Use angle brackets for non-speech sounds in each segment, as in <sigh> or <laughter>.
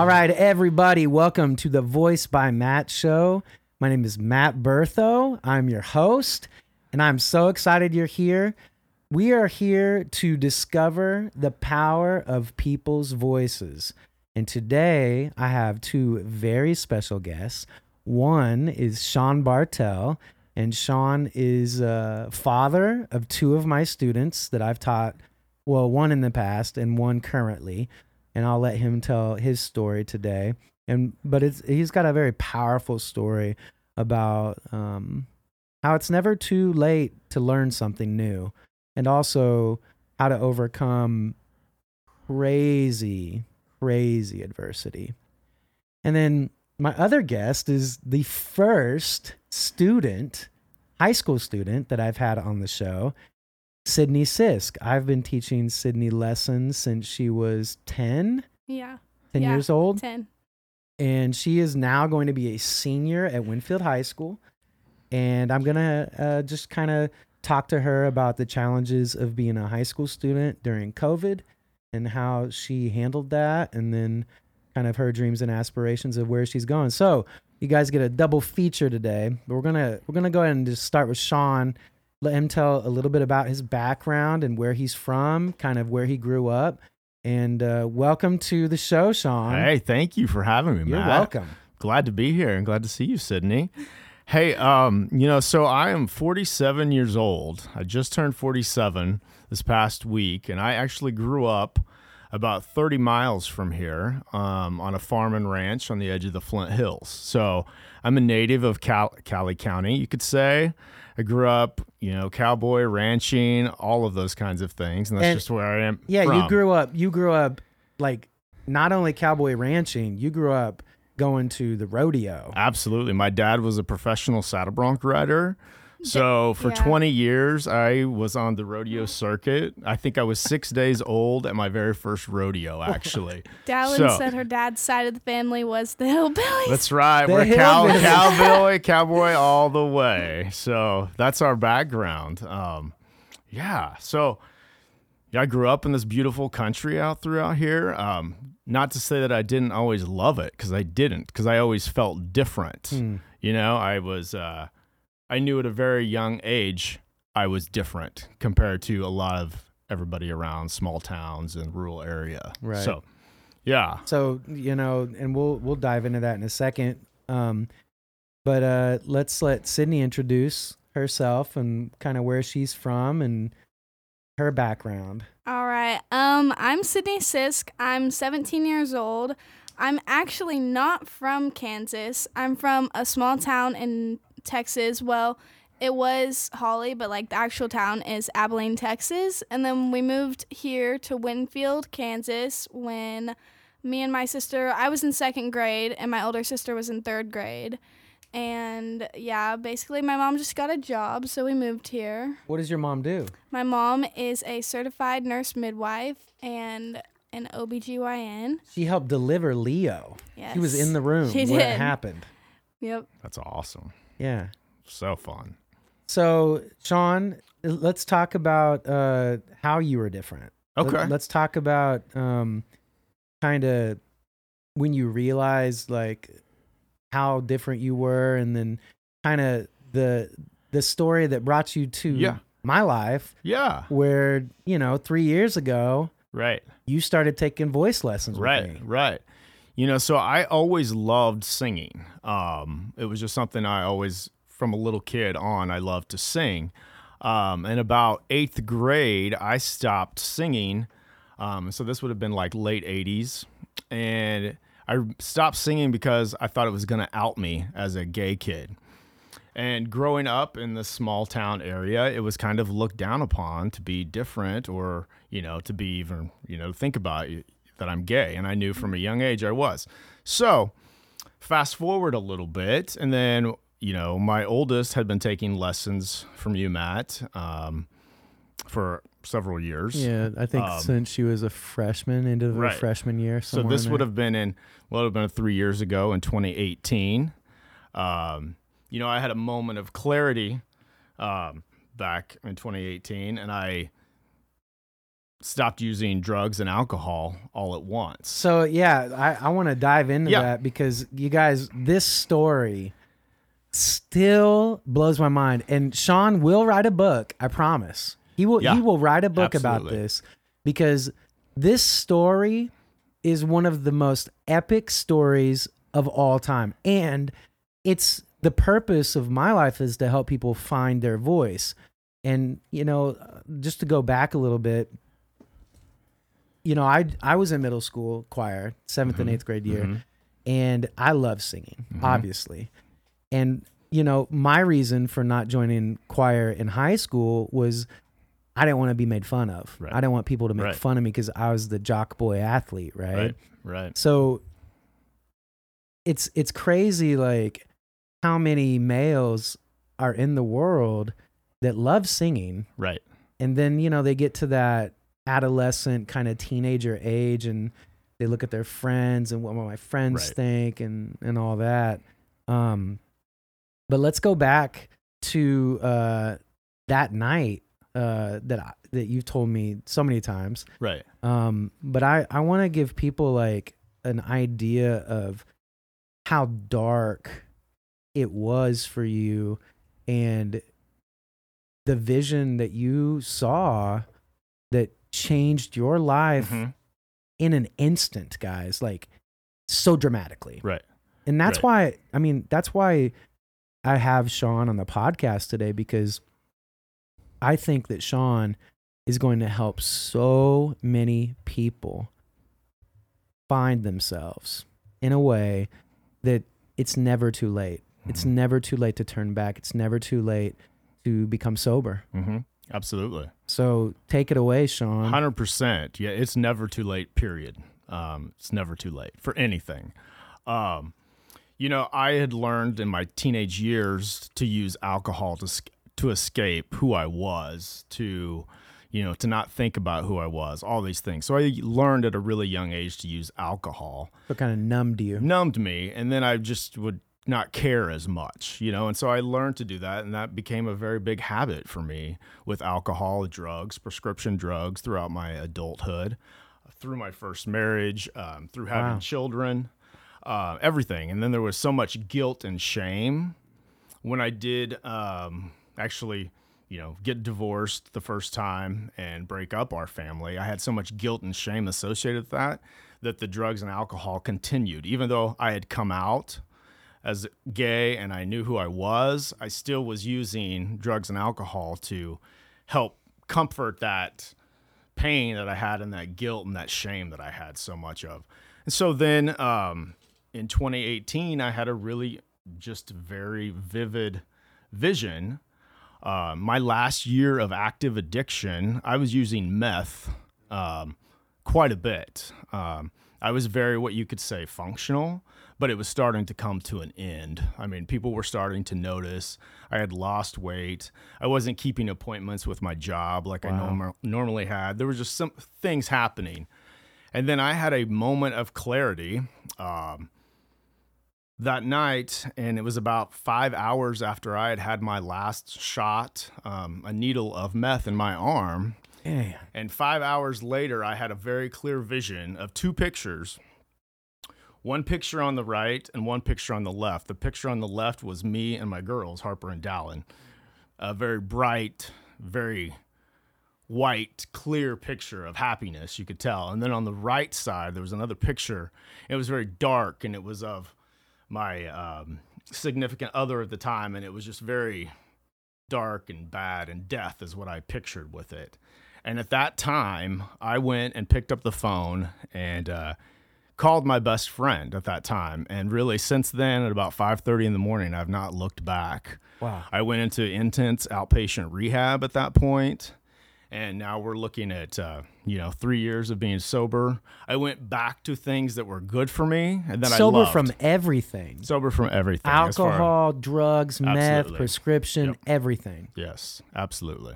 All right, everybody, welcome to the Voice by Matt show. My name is Matt Bertho. I'm your host, and I'm so excited you're here. We are here to discover the power of people's voices. And today I have two very special guests. One is Sean Bartel, and Sean is a father of two of my students that I've taught, well, one in the past and one currently and I'll let him tell his story today. And but it's he's got a very powerful story about um, how it's never too late to learn something new, and also how to overcome crazy, crazy adversity. And then my other guest is the first student, high school student that I've had on the show. Sydney Sisk. I've been teaching Sydney lessons since she was 10, Yeah. 10 Yeah, years old. 10. And she is now going to be a senior at Winfield High School. And I'm going to uh, just kind of talk to her about the challenges of being a high school student during COVID and how she handled that. And then kind of her dreams and aspirations of where she's going. So you guys get a double feature today. But we're gonna we're gonna go ahead and just start with Sean let him tell a little bit about his background and where he's from, kind of where he grew up. And uh, welcome to the show, Sean. Hey, thank you for having me, You're Matt. welcome. Glad to be here and glad to see you, Sydney. Hey, um, you know, so I am 47 years old. I just turned 47 this past week, and I actually grew up about 30 miles from here um, on a farm and ranch on the edge of the Flint Hills. So I'm a native of Cal- Cowley County, you could say. I grew up, you know, cowboy ranching, all of those kinds of things, and that's And- just where I am. Yeah, you grew up. You grew up like not only cowboy ranching. You grew up going to the rodeo. Absolutely. My dad was a professional saddle bronc rider. So for yeah. 20 years, I was on the rodeo circuit. I think I was six days old at my very first rodeo, <laughs> actually. Dallin So- said her dad's side of the family was the hillbillies. That's right. The We're cow, cowboy, <laughs> cowboy all the way. So that's our background. Um, yeah. So yeah, I grew up in this beautiful country out throughout here. Um, not to say that I didn't always love it, because I didn't, because I always felt different. Hmm. You know, I was, uh, I knew at a very young age I was different compared to a lot of everybody around small towns and rural area. Right. So, yeah. So you know, and we'll we'll dive into that in a second. Um, but uh, let's let Sydney introduce herself and kind of where she's from and her background. All right. Um, I'm Sydney Sisk. I'm 17 years old. I'm actually not from Kansas. I'm from a small town in Texas. Well, it was Hawley, but like the actual town is Abilene, Texas. And then we moved here to Winfield, Kansas when me and my sister, I was in second grade and my older sister was in third grade. And yeah, basically my mom just got a job, so we moved here. What does your mom do? My mom is a certified nurse midwife and an OBGYN. She helped deliver Leo. Yes. He was in the room She when it happened. Yep. That's awesome. Yeah. So fun. So, Sean, let's talk about uh, how you were different. Okay. Let's talk about um, kind of when you realized like how different you were, and then kind of the the story that brought you to Yeah. my life, Yeah. where you know three years ago Right. you started taking voice lessons with Right. Right. You know, so I always loved singing. Um, it was just something I always, from a little kid on, I loved to sing. Um, and about eighth grade, I stopped singing. Um, so this would have been like late 80s. And I stopped singing because I thought it was going to out me as a gay kid. And growing up in this small town area, it was kind of looked down upon to be different or, you know, to be even, you know, think about it, that I'm gay. And I knew from a young age I was. So fast forward a little bit. And then, you know, my oldest had been taking lessons from you, Matt, um, for several years. Yeah, I think Um, since she was a freshman into the right. freshman year. So this would have been in well, it would have been three years ago in 2018. Um, you know, I had a moment of clarity um, back in 2018, and I stopped using drugs and alcohol all at once. So yeah, I, I want to dive into Yeah. that because you guys, this story still blows my mind. And Sean will write a book. I promise. He will. Yeah. he will write a book about this because this story is one of the most epic stories of all time, and it's the purpose of my life is to help people find their voice. And you know, just to go back a little bit, you know, I I was in middle school choir, 7th and eighth grade year, Mhm. and I love singing, Mhm. obviously. And you know, my reason for not joining choir in high school was I didn't want to be made fun of. Right. I didn't want people to make Right. fun of me because I was the jock boy athlete, right? Right. Right. So it's it's crazy like how many males are in the world that love singing Right. and then you know they get to that adolescent kind of teenager age and they look at their friends and what my friends Right. think and and all that um but let's go back to uh that night uh that I, that you've told me so many times Right. um but i i want to give people like an idea of how dark it was for you and the vision that you saw that changed your life Mhm. in an instant guys like so dramatically Right. and that's Right. why i mean that's why i have sean on the podcast today because i think that sean is going to help so many people find themselves in a way that it's never too late it's Mhm. never too late to turn back it's never too late to become sober Mm-hmm. Absolutely. so take it away sean Hundred percent. Yeah, it's never too late. Period. Um, it's never too late for anything. Um, you know, I had learned in my teenage years to use alcohol to to escape who I was, to you know, to not think about who I was, all these things. So I learned at a really young age to use alcohol. what kind of numbed you numbed me and then i just would not care as much you know? And so i learned to do that and that became a very big habit for me with alcohol drugs prescription drugs throughout my adulthood through my first marriage um, through having Wow. children uh, everything. And then there was so much guilt and shame when i did um, actually you know get divorced the first time and break up our family. I had so much guilt and shame associated with that that the drugs and alcohol continued even though i had come out as gay and i knew who i was i still was using drugs and alcohol to help comfort that pain that i had and that guilt and that shame that i had so much of. And so then um, in 2018 i had a really just very vivid vision. Uh, my last year of active addiction, I was using meth um, quite a bit. Um, I was very, what you could say, functional, but it was starting to come to an end. I mean, people were starting to notice. I had lost weight. I wasn't keeping appointments with my job like I norm- normally had. There was just some things happening. And then I had a moment of clarity. Um, that night, and it was about five hours after I had had my last shot, um, a needle of meth in my arm. Man. And five hours later, I had a very clear vision of two pictures one picture on the right and one picture on the left. The picture on the left was me and my girls, Harper and Dallin. A very bright, very white, clear picture of happiness, you could tell. And then on the right side, there was another picture. It was very dark and it was of my um, significant other at the time. And it was just very dark and bad, and death is what I pictured with it. And at that time, I went and picked up the phone and uh, called my best friend at that time. And really, since then, at about 5:30 in the morning, I've not looked back. Wow. I went into intense outpatient rehab at that point, and now we're looking at uh, you know three years of being sober. I went back to things that were good for me, and then I Sober from everything. sober from everything. as far- Alcohol, drugs, meth, prescription, Yep. everything. yes, absolutely.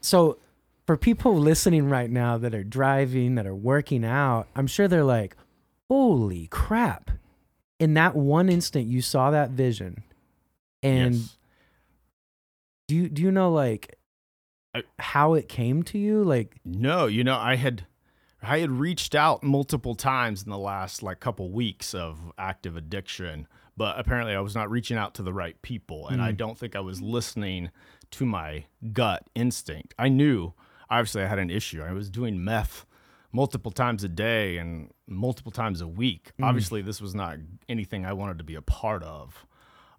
So, for people listening right now that are driving, that are working out, I'm sure they're like, holy crap. In that one instant, you saw that vision. And yes. do, you, do you know, like, I- how it came to you? Like, No, you know, I had I had reached out multiple times in the last like couple weeks of active addiction, but apparently I was not reaching out to the right people and I mm. don't think I was listening to my gut instinct. I knew obviously I had an issue. I was doing meth multiple times a day and multiple times a week. Obviously this was not anything I wanted to be a part of.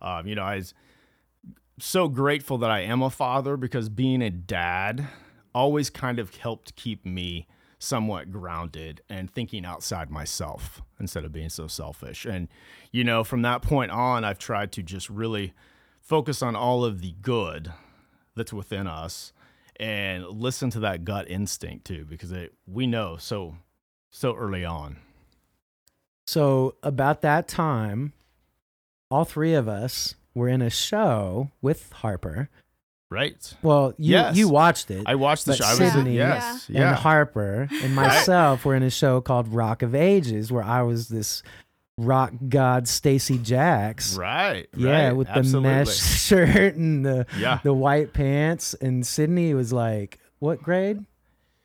Um, you know, I was so grateful that I am a father because being a dad always kind of helped keep me somewhat grounded and thinking outside myself instead of being so selfish. And, you know, from that point on, I've tried to just really focus on all of the good that's within us and listen to that gut instinct too, because it, we know so, so early on. so about that time, all three of us were in a show with Harper. Right. Well, you Yes. you watched it. I watched the show. I was, Sydney yes. and Yeah. Harper and <laughs> myself were in a show called Rock of Ages, where I was this rock god Stacee Jaxx. Right. Yeah, right, with absolutely. the mesh <laughs> shirt and the Yeah. the white pants. And Sydney was like, "What grade?"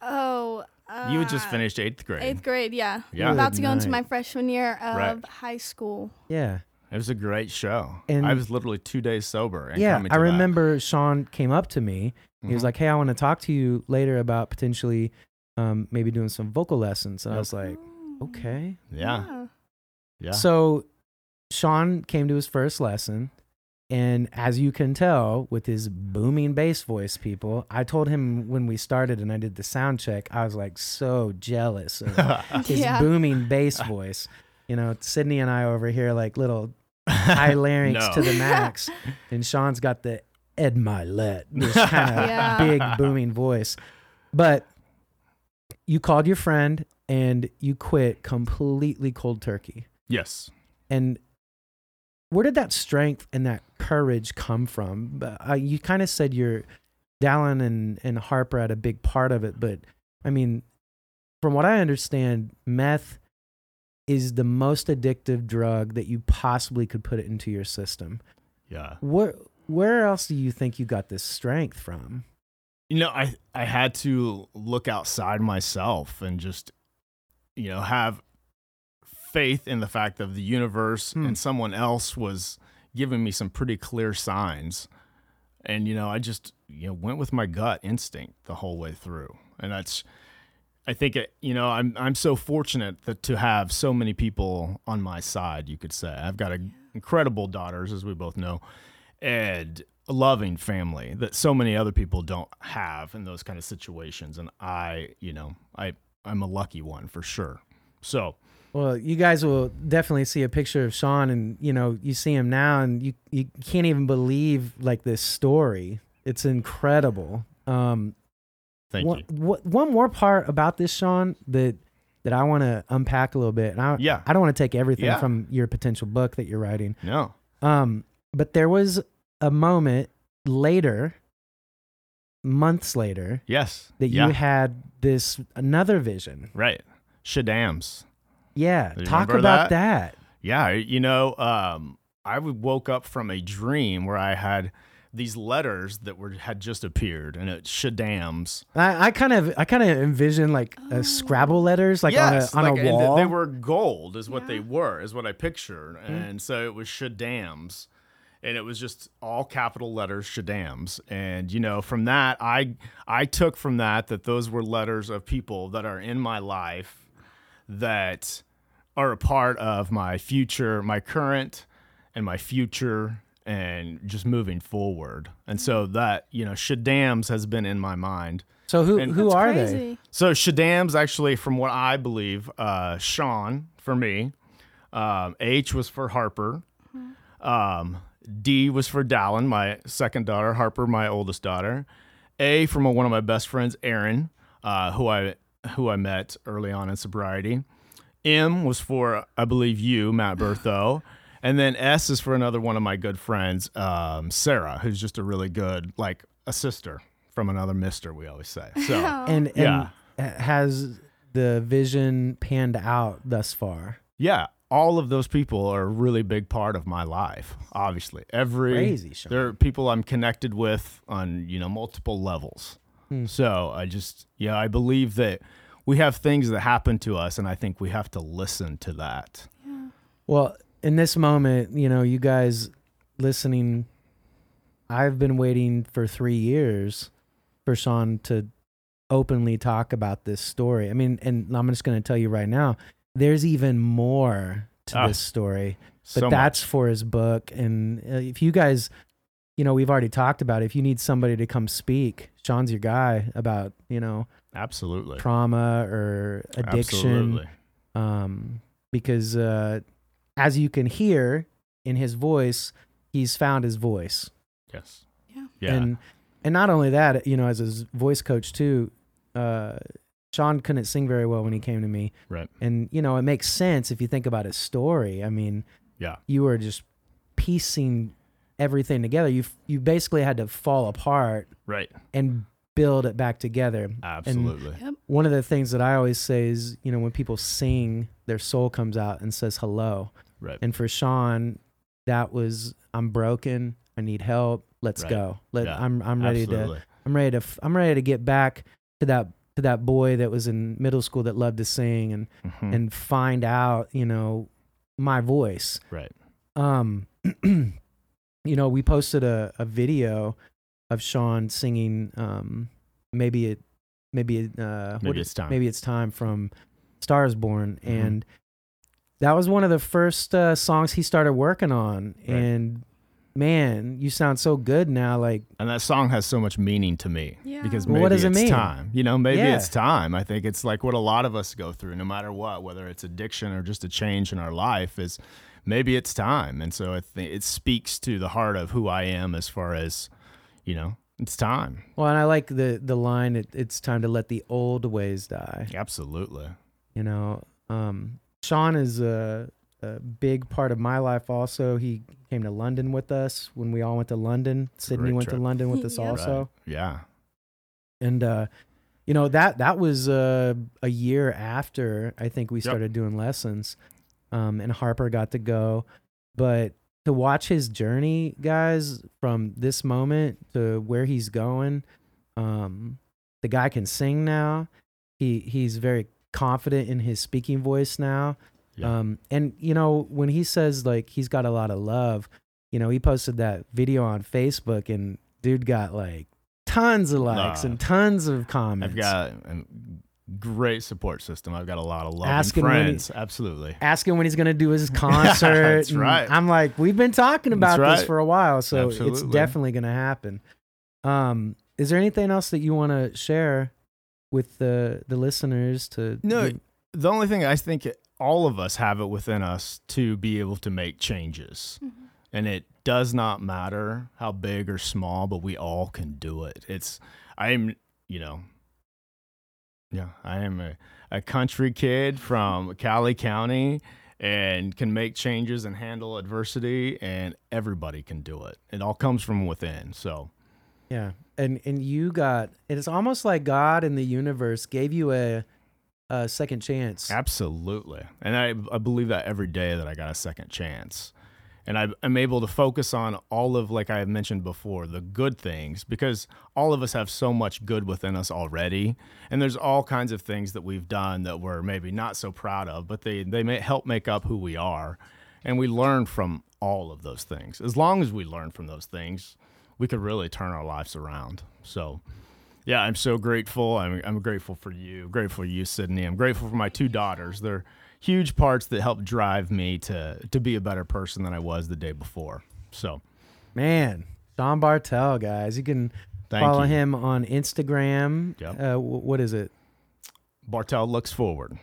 Oh. Uh, You had just finished eighth grade. Eighth grade, yeah. Yeah. About to go into my freshman year of Right. high school. Yeah, It was a great show. And- I was literally two days sober. And yeah. I to that. remember Sean came up to me. He was Mhm. like, "Hey, I want to talk to you later about potentially, um, maybe doing some vocal lessons." And I was like, "Okay." Yeah. Yeah. So Sean came to his first lesson. And as you can tell with his booming bass voice, people, I told him when we started and I did the sound check, I was like so jealous of <laughs> his Yeah. booming bass voice. You know, Sydney and I over here like little <laughs> high larynx No. to the max, and Sean's got the Ed Mylett, this <laughs> kind of Yeah. big booming voice. But you called your friend and you quit completely cold turkey. Yes. And where did that strength and that courage come from? Uh, you kind of said your Dallin and, and Harper had a big part of it, but I mean, from what I understand, meth is the most addictive drug that you possibly could put it into your system. Yeah. Where where else do you think you got this strength from? You know, I I had to look outside myself and just you know, have faith in the fact of the universe Hmm. and someone else was giving me some pretty clear signs. And you know, I just you know went with my gut instinct the whole way through. And that's I think it, you know, I'm I'm so fortunate that to have so many people on my side, you could say. I've got a, incredible daughters as we both know and a loving family that so many other people don't have in those kind of situations and I, you know, I I'm a lucky one for sure. So, Well, you guys will definitely see a picture of Sean, and you know you see him now, and you you can't even believe like this story. It's incredible. Um, thank one, you. wha- one more part about this, Sean, that that I want to unpack a little bit. And I, Yeah. I don't want to take everything Yeah. from your potential book that you're writing. No. Um, but there was a moment later, months later, Yes. that yeah. you had this another vision. right. Shadams. Yeah, You talk about that? that. Yeah, you know, um, I w- woke up from a dream where I had these letters that were had just appeared, and it's Shadams. I, I kind of I kind of envision like uh, Scrabble letters like yes, on a on like, a and wall. they were gold, is what they were, is what I pictured, Mm-hmm. and so it was Shadams, and it was just all capital letters, Shadams, and you know, from that, I I took from that that those were letters of people that are in my life that are a part of my future, my current and my future and just moving forward. And so that, you know, Shadams has been in my mind. so who and- who That's are they? So Shadams actually, from what I believe, uh, Sean for me, um, H was for Harper, um, D was for Dallin, my second daughter, Harper, my oldest daughter, A from one of my best friends, Aaron, uh, who I who I met early on in sobriety. M was for I believe you, Matt <sighs> Bertho. And then S is for another one of my good friends, um, Sarah, who's just a really good, like a sister from another mister, we always say. So <laughs> And and Yeah. has the vision panned out thus far? yeah, all of those people are a really big part of my life. Obviously, every Crazy, Sean. they're people I'm connected with on you know multiple levels. Hmm. So I just, yeah, I believe that we have things that happen to us, and I think we have to listen to that. Yeah. Well, in this moment, you know, you guys listening, I've been waiting for three years for Sean to openly talk about this story. I mean, and I'm just going to tell you right now, there's even more to Ah, this story, but So that's much. for his book. And uh, if you guys, you know, we've already talked about it. if you need somebody to come speak, Sean's your guy about, you know, absolutely trauma or addiction Absolutely. um, because uh, as you can hear in his voice, he's found his voice, Yes. Yeah. Yeah. and and not only that, you know, as his voice coach too, uh, Sean couldn't sing very well when he came to me, right. and you know, it makes sense if you think about his story. I mean, Yeah. you were just piecing everything together. You you basically had to fall apart Right. and build it back together. Absolutely. one of the things that I always say is, you know, when people sing, their soul comes out and says hello. right. And for Sean, that was I'm broken. I need help. Let's Right. go. Let Yeah. I'm I'm ready Absolutely. to I'm ready to f- I'm ready to get back to that to that boy that was in middle school that loved to sing and Mhm. and find out, you know, my voice. right. Um <clears throat> you know, we posted a, a video of Sean singing um maybe it maybe it uh Maybe what- it's time. maybe it's time from Stars Born, Mhm. and that was one of the first uh, songs he started working on. Right. And man, you sound so good now. Like And that song has so much meaning to me Yeah. because Well, maybe what does it it's mean? time. You know, maybe Yeah. it's time. I think it's like what a lot of us go through, no matter what, whether it's addiction or just a change in our life, is maybe it's time. And so I think it speaks to the heart of who I am as far as, you know, it's time. well, and I like the the line. It, it's time to let the old ways die. Absolutely. You know, um, Sean is a, a big part of my life. Also, he came to London with us when we all went to London. Sydney great went to. London with <laughs> us Yep. also. Right. Yeah. and uh you know that that was uh, a year after i think we Yep. started doing lessons um and harper got to go but to watch his journey guys from this moment to where he's going um the guy can sing now he he's very confident in his speaking voice now Yeah. um and you know when he says like he's got a lot of love you know he posted that video on facebook and dude got like tons of likes Nah. and tons of comments I've got great support system. I've got a lot of love Asking and when he- friends. Absolutely. asking when he's going to do his <laughs> concert. That's and right. I'm like, we've been talking about That's this for a while, so it's definitely going to happen. Um, is there anything else that you want to share with the the listeners to No, give- the only thing I think all of us have it within us to be able to make changes. And it does not matter how big or small, but we all can do it. It's, I'm, you know, yeah, I am a, a country kid from <laughs> Cowley County and can make changes and handle adversity, and everybody can do it. It all comes from within. So, yeah, and and you got it's almost like God in the universe gave you a a second chance. Absolutely. And I, I believe that every day that I got a second chance. And I, I'm able to focus on all of, like I have mentioned before, the good things because all of us have so much good within us already. And there's all kinds of things that we've done that we're maybe not so proud of, but they, they may help make up who we are. And we learn from all of those things. As long as we learn from those things, we could really turn our lives around. So, yeah, I'm so grateful. I'm, I'm grateful for you. Grateful for you, Sydney. I'm grateful for my two daughters. They're huge parts that help drive me to to be a better person than I was the day before. So Man, Sean Bartel, guys, you can thank follow you. him on Instagram. Yep. Uh, wh- what is it? Bartel looks forward,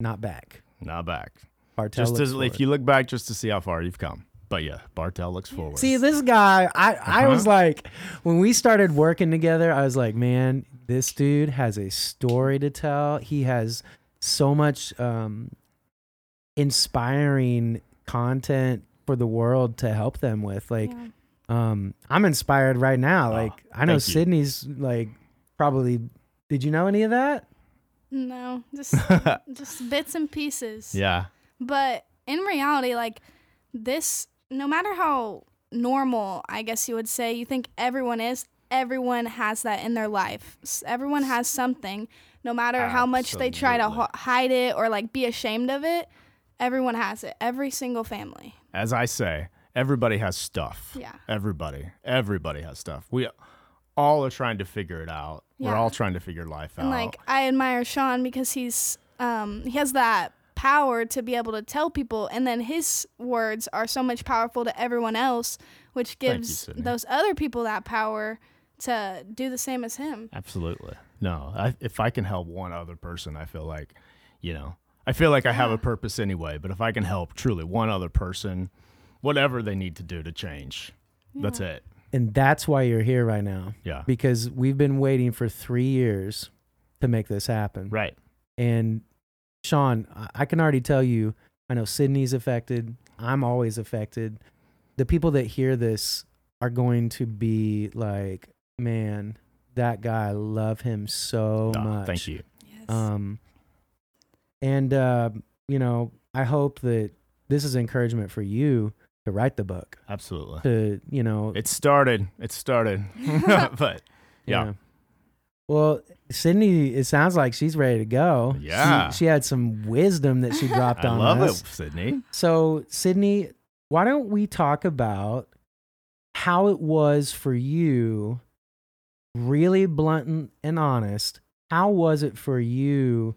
Not back. not back. Bartel. just looks as, if you look back, just to see how far you've come. But yeah, Bartel looks forward. See, this guy, I, I Uh-huh. was like, when we started working together, I was like, man, this dude has a story to tell. He has so much um, inspiring content for the world to help them with. Like, Yeah. um, I'm inspired right now. Oh, Like, I know thank you. Sydney's like probably. Did you know any of that? No, just <laughs> just bits and pieces. yeah, But in reality, like this, no matter how normal, I guess you would say, you think everyone is, everyone has that in their life. Everyone has something, no matter how much they try to Absolutely. hide it or like be ashamed of it. Everyone has it. Every single family. As I say, everybody has stuff. Yeah. Everybody. Everybody has stuff. We all are trying to figure it out. We're all trying to figure life And out. like I admire Sean because he's um he has that power to be able to tell people and then his words are so much powerful to everyone else which Thank you, gives those other people that power to do the same as him. Absolutely. No, I, if I can help one other person, I feel like, you know, I feel like I have a purpose anyway. But if I can help truly one other person, whatever they need to do to change, that's it. And that's why you're here right now. Yeah. Because we've been waiting for three years to make this happen. Right. And Sean, I- I can already tell you, I know Sydney's affected. I'm always affected. The people that hear this are going to be like, man, that guy, I love him so Ah, much. Thank you. Yes. Um, and, uh, you know, I hope that this is encouragement for you to write the book, Absolutely. to, you know, It started. It started. <laughs> <laughs> but yeah. Well, Sydney, it sounds like she's ready to go. Yeah. She, had some wisdom that she <laughs> dropped I on love us. it, Sydney. So, Sydney, why don't we talk about how it was for you, really blunt and- and honest? How was it for you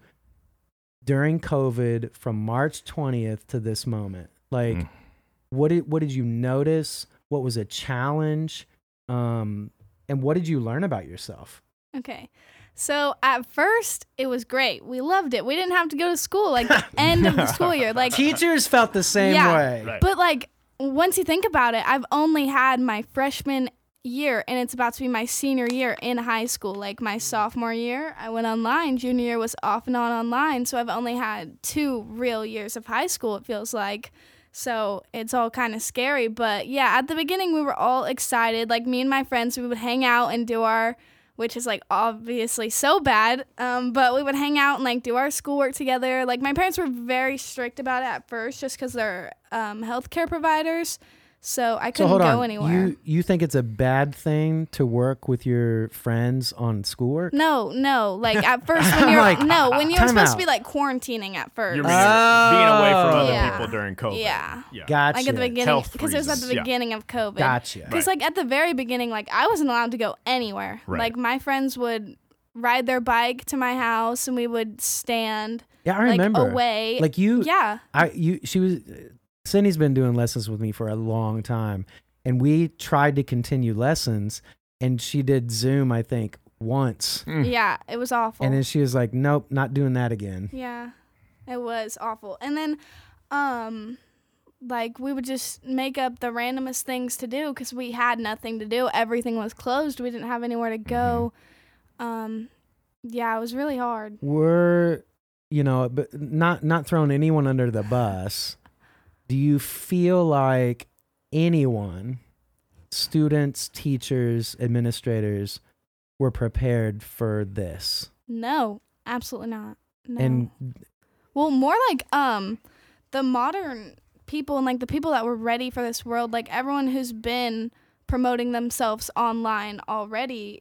during COVID from March 20th to this moment? Like, Mm. what did what did you notice? What was a challenge? Um, and what did you learn about yourself? Okay. So at first it was great. We loved it. We didn't have to go to school like the <laughs> end of the <laughs> school year. Like Teachers felt the same Yeah. way. Right. but like once you think about it, I've only had my freshman year and it's about to be my senior year in high school. Like my sophomore year, I went online. Junior year was off and on online, so I've only had two real years of high school it feels like. So it's all kind of scary, but yeah, at the beginning we were all excited. Like me and my friends, we would hang out and do our which is like obviously so bad. Um, but we would hang out and like do our schoolwork together. Like my parents were very strict about it at first, just because they're um, healthcare providers. So I couldn't hold go on. anywhere. You you think it's a bad thing to work with your friends on schoolwork? no, no. Like at <laughs> first when you're like, no ah, when you're time supposed out. to be like quarantining at 1st You're being, being away from other Yeah. people during COVID. Yeah. Yeah. Gotcha. like at the beginning because it was at the reasons, yeah. beginning of COVID. Gotcha. Because like at the very beginning, like I wasn't allowed to go anywhere. Right. Like my friends would ride their bike to my house and we would stand Yeah, I like remember. away. Like you, yeah. I you she was. Sydney's been doing lessons with me for a long time, and we tried to continue lessons, and she did Zoom. I think once, Mm. Yeah, it was awful. and then she was like, "Nope, not doing that again." yeah, it was awful. And then, um, like we would just make up the randomest things to do because we had nothing to do. Everything was closed. We didn't have anywhere to go. Um, yeah, it was really hard. We're, you know, but not not throwing anyone under the bus. Do you feel like anyone, students, teachers, administrators, were prepared for this? No, absolutely not. No. And Well, more like um the modern people and like the people that were ready for this world, like everyone who's been promoting themselves online already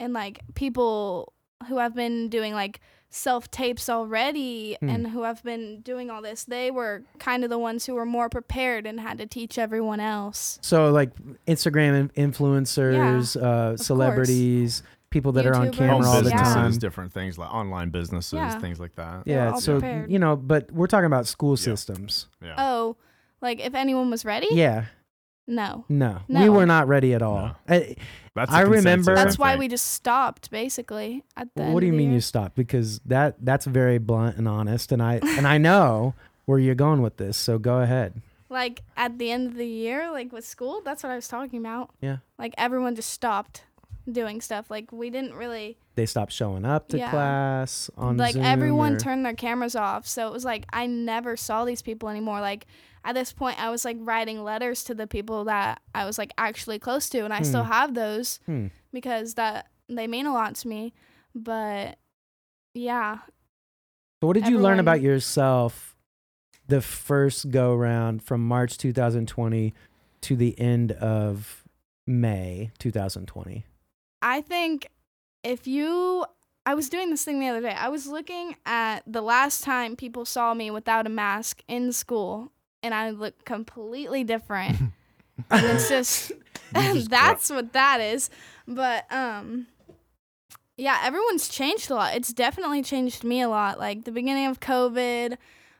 and like people who have been doing like self tapes already Hmm. and who have been doing all this, they were kind of the ones who were more prepared and had to teach everyone else. So like Instagram in- influencers, uh, celebrities, people that are on camera all the businesses, time. different things like online businesses, Yeah. things like that. Yeah, so prepared. you know, but we're talking about school systems. Yeah. Oh, like if anyone was ready? Yeah, No. no, we were not ready at all. No. I- That's I consensus, remember- I That's why think. we just stopped basically at the what end do you mean year. you stopped? Because that that's very blunt and honest, and I and I know where you're going with this. So go ahead. like at the end of the year, like with school, that's what I was talking about. Yeah. Like everyone just stopped doing stuff. Like we didn't really They stopped showing up to Yeah. class on like Zoom everyone or- turned their cameras off. So it was like I never saw these people anymore. Like at this point I was like writing letters to the people that I was like actually close to and I still Hmm. have those Hmm. because that they mean a lot to me. But yeah. So what did you learn about yourself the first go round from March 2020 to the end of May 2020? I think if you I was doing this thing the other day. I was looking at the last time people saw me without a mask in school and I look completely different. <laughs> and it's just, <laughs> <laughs> just that's what that is. But um yeah, everyone's changed a lot. It's definitely changed me a lot. Like the beginning of COVID,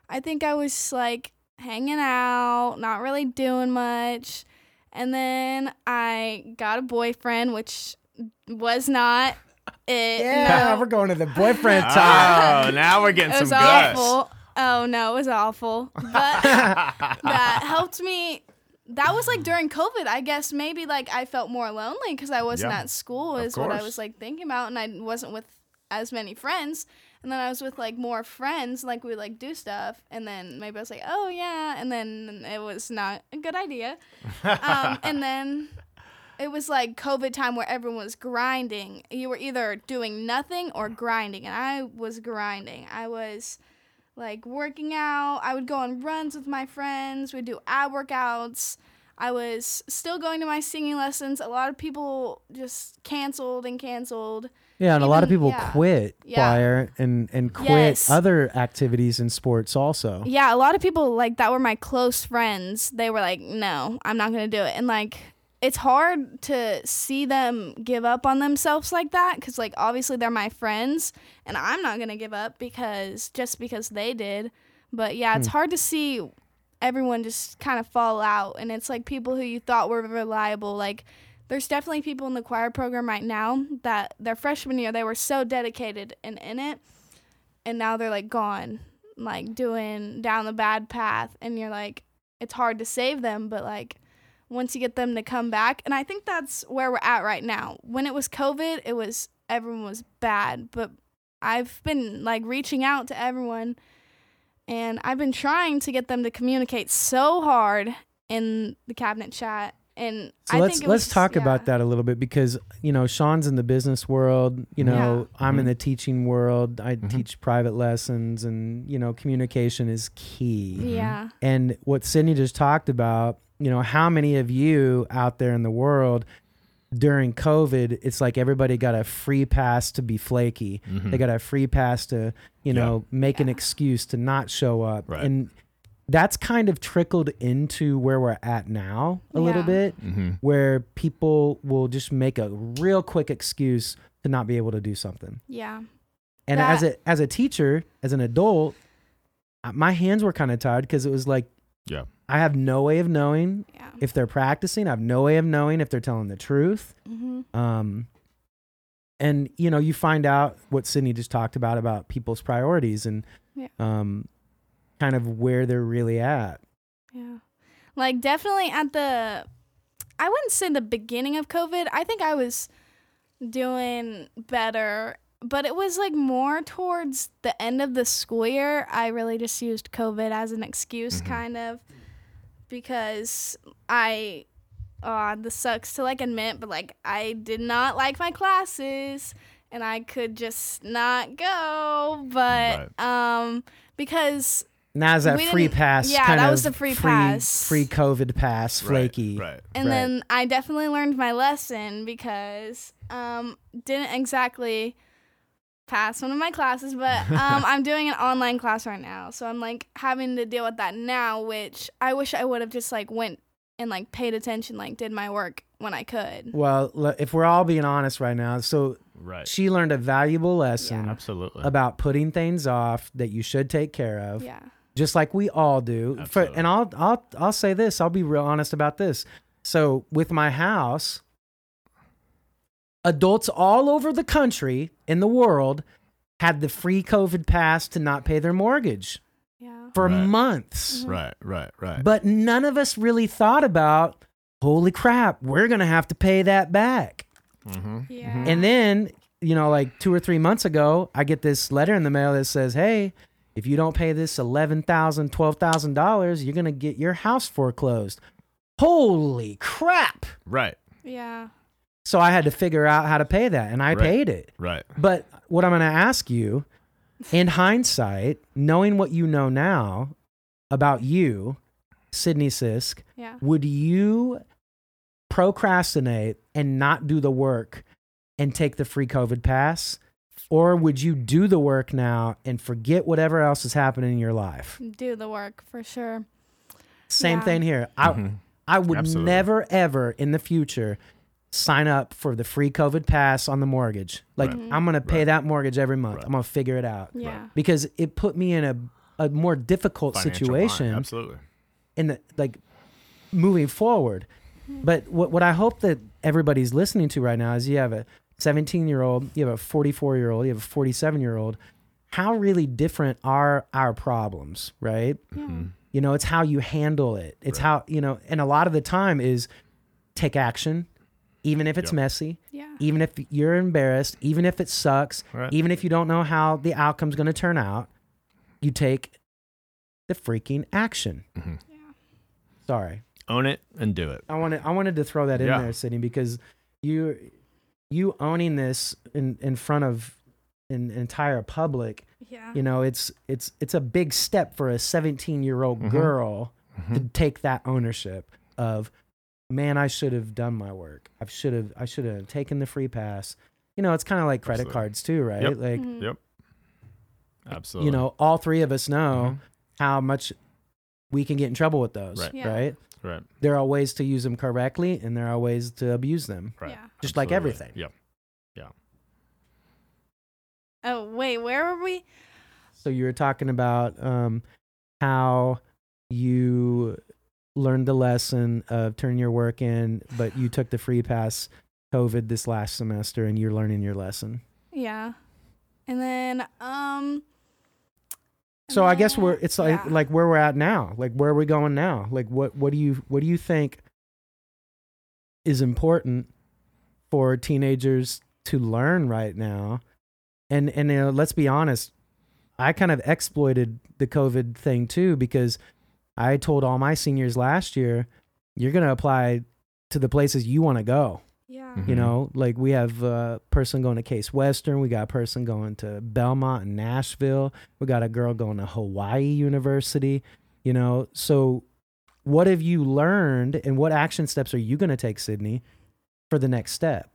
I think I was like hanging out, not really doing much. And then I got a boyfriend, which was not it. Yeah, no. we're going to the boyfriend talk. Oh, now we're getting it was some guts. awful. Oh no, it was awful. But <laughs> that helped me. That was like during COVID. I guess maybe like I felt more lonely because I wasn't Yeah, at school. Is what I course. was like thinking about, and I wasn't with as many friends. And then I was with like more friends, like we would like do stuff, and then maybe I was like, oh yeah, and then it was not a good idea. um, <laughs> and then it was like COVID time where everyone was grinding. You were either doing nothing or grinding, and I was grinding. I was like working out. I would go on runs with my friends. We'd do ab workouts. I was still going to my singing lessons. A lot of people just canceled and canceled. Yeah, and a lot of people yeah. quit Yeah. choir and and quit Yes. other activities and sports also. Yeah, a lot of people like that were my close friends. They were like, "No, I'm not going to do it." And like it's hard to see them give up on themselves like that cuz like obviously they're my friends and I'm not going to give up because just because they did. But yeah, it's hmm. hard to see everyone just kind of fall out and it's like people who you thought were reliable like there's definitely people in the choir program right now that their freshman year they were so dedicated and in it and now they're like gone like doing down the bad path and you're like it's hard to save them but like once you get them to come back and i think that's where we're at right now when it was covid it was everyone was bad but i've been like reaching out to everyone and i've been trying to get them to communicate so hard in the cabinet chat and So I let's think it let's was- talk yeah. about that a little bit because you know Sean's in the business world. You know I'm in Mhm. the teaching world. I Mhm. teach private lessons, and you know communication is key. yeah And what Sydney just talked about, you know, how many of you out there in the world during COVID, it's like everybody got a free pass to be flaky. Mhm. They got a free pass to, you Yeah. know, make an excuse to not show up. Right. And that's kind of trickled into where we're at now a little Yeah. bit, Mhm. where people will just make a real quick excuse to not be able to do something. yeah And That- as a as a teacher, as an adult, uh, my hands were kind of tied because it was like Yeah. I have no way of knowing yeah if they're practicing. I have no way of knowing if they're telling the truth. hmm Um, and you know, you find out what Sydney just talked about about people's priorities and Yeah. um, kind of where they're really at. Yeah. Like definitely at the I wouldn't say the beginning of COVID. I think I was doing better, but it was like more towards the end of the school year. I really just used COVID as an excuse Mhm. kind of because I uh this sucks to like admit, but like I did not like my classes and I could just not go, but um because Now is that We free pass? yeah, kind that of was the free pass. free COVID pass, Right, flaky. Right. And Right. then I definitely learned my lesson because um didn't exactly pass one of my classes, but <laughs> um I'm doing an online class right now. So I'm like having to deal with that now, which I wish I would have just like went and like paid attention, like did my work when I could. Well, if we're all being honest right now, so Right. she learned a valuable lesson Yeah. Absolutely. about putting things off that you should take care of. Yeah. just like we all do. For, Absolutely. and I'll I'll I'll say this. I'll be real honest about this. So with my house, adults all over the country in the world had the free COVID pass to not pay their mortgage Yeah. for Right. months. Right. Right. Right. But none of us really thought about, holy crap, we're gonna have to pay that back. mm-hmm. Yeah. And then, you know, like two or three months ago, I get this letter in the mail that says, hey, if you don't pay this $11,000, $12,000, you're going to get your house foreclosed. Holy crap. Right. yeah. So I had to figure out how to pay that, and I Right. paid it. Right. But what I'm going to ask you, in hindsight, knowing what you know now about you, Sydney Sisk, Yeah. would you procrastinate and not do the work and take the free COVID pass? Or would you do the work now and forget whatever else is happening in your life? Do the work for sure. Same Yeah. thing here. I Mhm. I would Absolutely. never ever in the future sign up for the free COVID pass on the mortgage. Like Right. I'm gonna pay Right. that mortgage every month. Right. I'm gonna figure it out Yeah. because it put me in a a more difficult Financial situation bind, Absolutely. in the like moving forward. But what what I hope that everybody's listening to right now is you have a 17 year old, you have a 44 year old, you have a 47 year old. How really different are our problems, right? Yeah. Mhm. You know, it's how you handle it. It's Right. how, you know, and a lot of the time is take action, even if it's Yep. messy, Yeah. even if you're embarrassed, even if it sucks, Right. even if you don't know how the outcome's going to turn out, you take the freaking action. Mhm. Yeah. Sorry. Own it and do it. I wanted I wanted to throw that in Yeah. there, Sydney, because you you owning this in in front of an entire public, Yeah. you know, it's it's it's a big step for a 17 year old Mhm. girl Mhm. to take that ownership of, man, I should have done my work. I should have I should have taken the free pass. You know, it's kind of like credit Absolutely. cards too, right? Yep. Like Mhm. Yep. Absolutely. you know, all three of us know Mhm. how much we can get in trouble with those, Right. Yeah. right? Right. There are ways to use them correctly, and there are ways to abuse them. Right. Yeah. Just like everything. Yep. Yeah. Oh wait, where were we? So you were talking about um, how you learned the lesson of turning your work in, but you took the free pass COVID this last semester, and you're learning your lesson. Yeah. And then um So I guess then- we're it's like yeah. like where we're at now. Like where are we going now? Like what what do you what do you think is important for teenagers to learn right now? And and you know, let's be honest, I kind of exploited the COVID thing too because I told all my seniors last year, you're going to apply to the places you want to go. Yeah. Mhm. You know, like we have a person going to Case Western, we got a person going to Belmont and Nashville, we got a girl going to Hawaii University, you know. So what have you learned and what action steps are you going to take, Sydney, for the next step?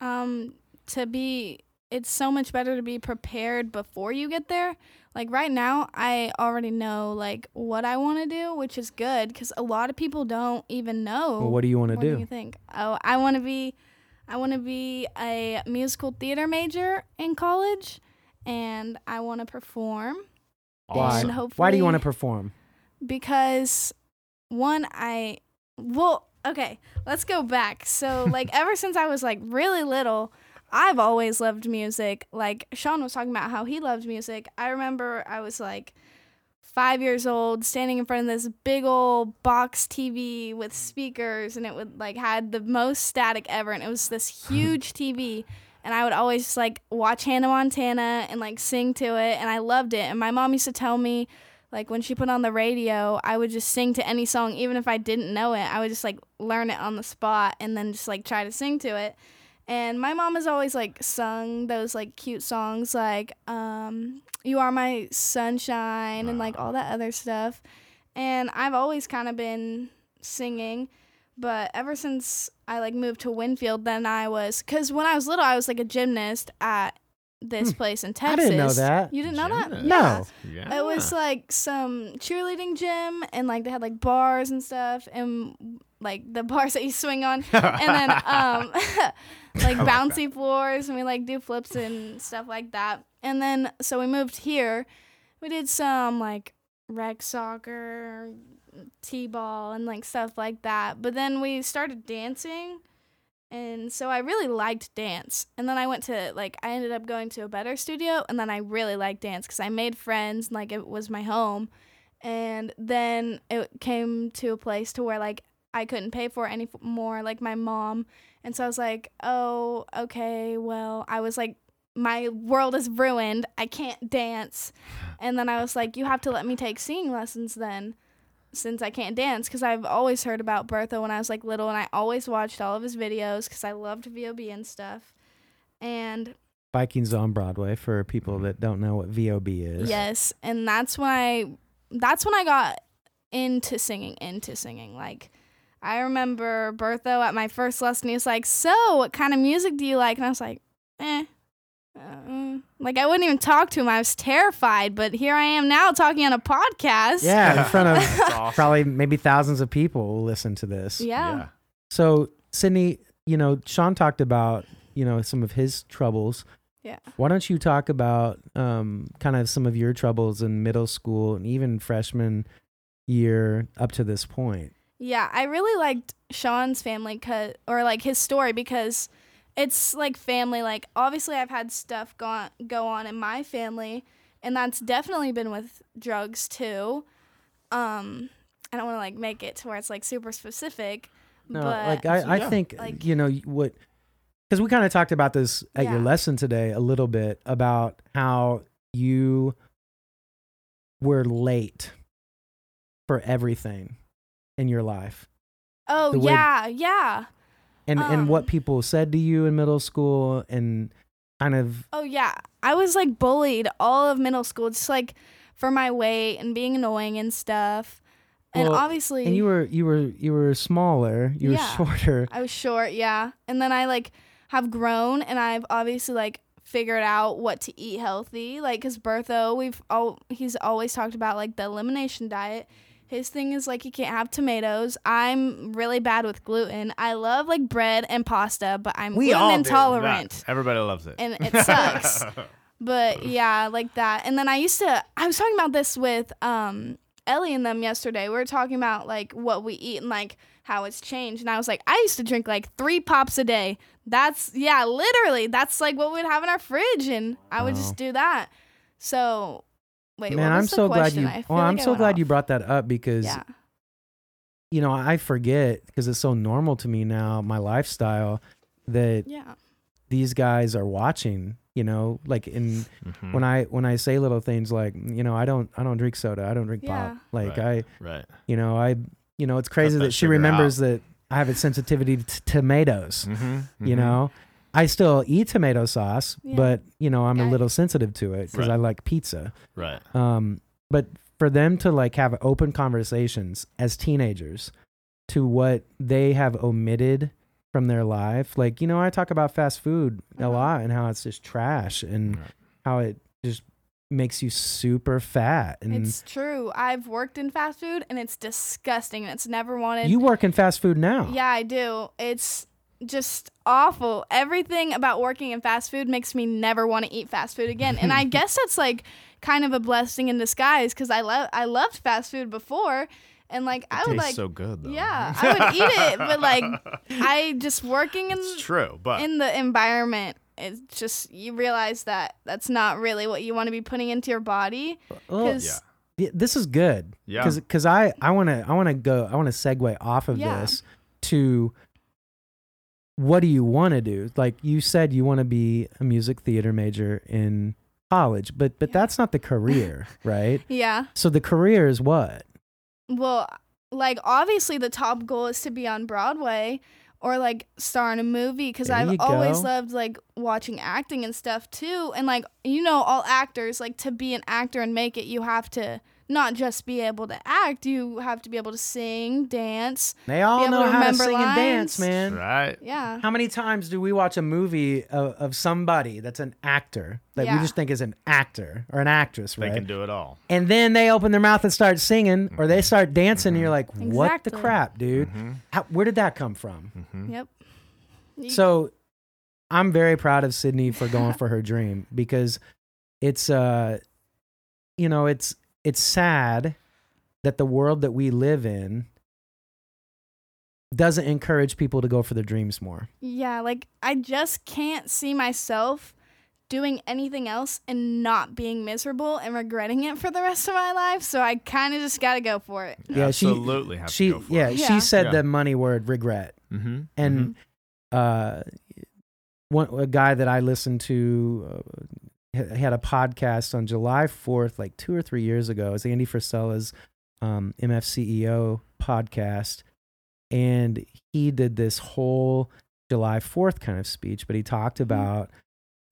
um to be it's so much better to be prepared before you get there like right now i already know like what i want to do which is good because a lot of people don't even know Well, what do you want to what do do? you think oh i want to be i want to be a musical theater major in college and i want to perform Why? Why do you want to perform? because one i well okay let's go back so like ever since i was like really little i've always loved music. Like sean was talking about how he loved music. I remember i was like five years old standing in front of this big old box tv with speakers and it would like had the most static ever and it was this <laughs> huge tv and I would always just, like watch Hannah Montana and like sing to it and I loved it. And my mom used to tell me like when she put on the radio I would just sing to any song even if I didn't know it. I would just like learn it on the spot and then just like try to sing to it and my mom has always like sung those like cute songs like um you are my sunshine and like all that other stuff and I've always kind of been singing but ever since I like moved to Winfield, then I was because when I was little, I was like a gymnast at this Hmm. place in I Texas. didn't know that. You didn't know that? Gymnast. No. Yeah. It was like some cheerleading gym, and like they had like bars and stuff, and like the bars that you swing on, <laughs> and then um, <laughs> like bouncy floors, and we like do flips and stuff like that. And then so we moved here. We did some like rec soccer, t-ball, and like stuff like that. But then we started dancing. And so I really liked dance. And then I went to like I ended up going to a better studio and then I really liked dance cuz I made friends and like it was my home. And then it came to a place to where like I couldn't pay for it anymore like my mom. And so I was like, "Oh, okay. Well, I was like my world is ruined. I can't dance." And then I was like, "You have to let me take singing lessons then." since I can't dance because I've always heard about Bertho when I was like little and I always watched all of his videos because I loved VOB and stuff. And Vikings on Broadway for people that don't know what VOB is. yes, and that's when I that's when I got into singing, into singing. Like I remember Bertho at my first lesson. He was like, "So, what kind of music do you like?" And I was like, "Eh." Uh, like I wouldn't even talk to him. I was terrified, but here I am now talking on a podcast. Yeah, in front of <laughs> awesome. probably maybe thousands of people will listen to this. Yeah. So, Sydney, you know, Sean talked about, you know, some of his troubles. Yeah. Why don't you talk about um, kind of some of your troubles in middle school and even freshman year up to this point? Yeah, I really liked Sean's family cause, or like his story because it's like family. Like obviously, I've had stuff go on, go on in my family, and that's definitely been with drugs too. Um, I don't want to like make it to where it's like super specific, No, but like I, I Yeah. think Like- you know what, because we kind of talked about this at your lesson today a little bit about how you were late for everything in your life, oh way- yeah, yeah, and and what Um, people said to you in middle school, and kind of oh yeah. I was like bullied all of middle school, just like for my weight and being annoying and stuff. And Well, obviously, and you were you were you were smaller, you Yeah. were shorter. I was short, yeah. And then I like have grown and I've obviously like figured out what to eat healthy. Like cuz Bertho, we've all he's always talked about like the elimination diet. His thing is like you can't have tomatoes. I'm really bad with gluten. I love like bread and pasta, but I'm We gluten intolerant. Everybody loves it. And it sucks. <laughs> But yeah, like that. And then I used to I was talking about this with um Ellie and them yesterday. We were talking about like what we eat and like how it's changed. And I was like, I used to drink like three pops a day. That's yeah, literally. That's like what we'd have in our fridge and I would Wow. just do that. So wait, Man, what I'm the so glad you. Well, like I'm so glad off. you brought that up because Yeah. you know I forget because it's so normal to me now, my lifestyle, that Yeah. these guys are watching. You know, like in Mhm. when I when I say little things like you know I don't I don't drink soda, I don't drink Yeah. pop. Like Right. I right. you know I you know it's crazy that that she sugar remembers that I have a sensitivity to tomatoes. Mm-hmm. You know, I still eat tomato sauce, Yeah. but you know I'm a Got it. little sensitive to it because Right. I like pizza. Right. Um, but for them to like have open conversations as teenagers to what they have omitted from their life, like you know, I talk about fast food a Uh-huh. lot and how it's just trash and Right. how it just makes you super fat. And It's true. I've worked in fast food and it's disgusting and it's never wanted you work in fast food now. Yeah, I do. It's just awful. Everything about working in fast food makes me never want to eat fast food again. And I <laughs> guess that's like kind of a blessing in disguise because I love I loved fast food before, and like I would like so good though. yeah I would eat it, but like <laughs> I just working in it's true, but in the environment. It's just you realize that that's not really what you want to be putting into your body. Well, 'cause- yeah. Yeah, this is good. Yeah. Because I I want to I want to go I want to segue off of Yeah. this to what do you want to do? Like you said, you want to be a music theater major in college, but but Yeah. that's not the career, <laughs> right? Yeah. So the career is what? Well, like obviously the top goal is to be on Broadway or like star in a movie because I've always loved like watching acting and stuff too. And like you know, all actors like to be an actor and make it, you have to not just be able to act, you have to be able to sing, dance. They all know to how to remember sing and dance, man. right. Yeah. How many times do we watch a movie of, of somebody that's an actor that we just think is an actor or an actress, They can do it all. and then they open their mouth and start singing or they start dancing and you're like what the crap dude Mm-hmm. How, where did that come from Yep. So i'm very proud of sydney for going <laughs> for her dream because it's uh you know it's it's sad that the world that we live in doesn't encourage people to go for their dreams more yeah, like I just can't see myself doing anything else and not being miserable and regretting it for the rest of my life. So I kind of just got to go for it. Yeah, she- Absolutely have she to go for yeah, it. she Yeah. said Yeah. the money word regret Mm-hmm. and uh, one a guy that I listened to uh, ha- had a podcast on July fourth, like two or three years ago. It's Andy Frisella's um, MFCEO podcast, and he did this whole July fourth kind of speech. But he talked about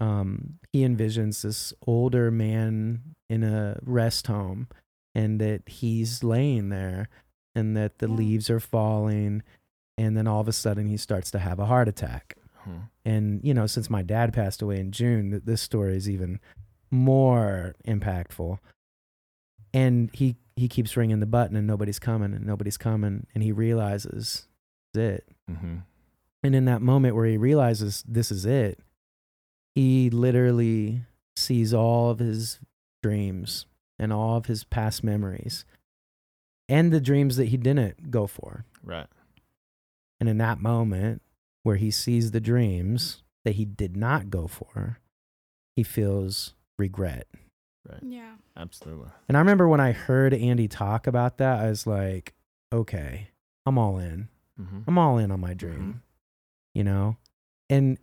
um, he envisions this older man in a rest home, and that he's laying there, and that the leaves are falling and then all of a sudden he starts to have a heart attack. Hmm. And you know, since my dad passed away in June, th- this story is even more impactful. And he he keeps ringing the button, and nobody's coming, and nobody's coming, and he realizes it. Mm-hmm. And in that moment where he realizes this is it, he literally sees all of his dreams and all of his past memories and the dreams that he didn't go for. Right. And in that moment where he sees the dreams that he did not go for, he feels regret. Right. Yeah. Absolutely. And I remember when I heard Andy talk about that, I was like, okay, I'm all in. Mm-hmm. I'm all in on my dream, you know? And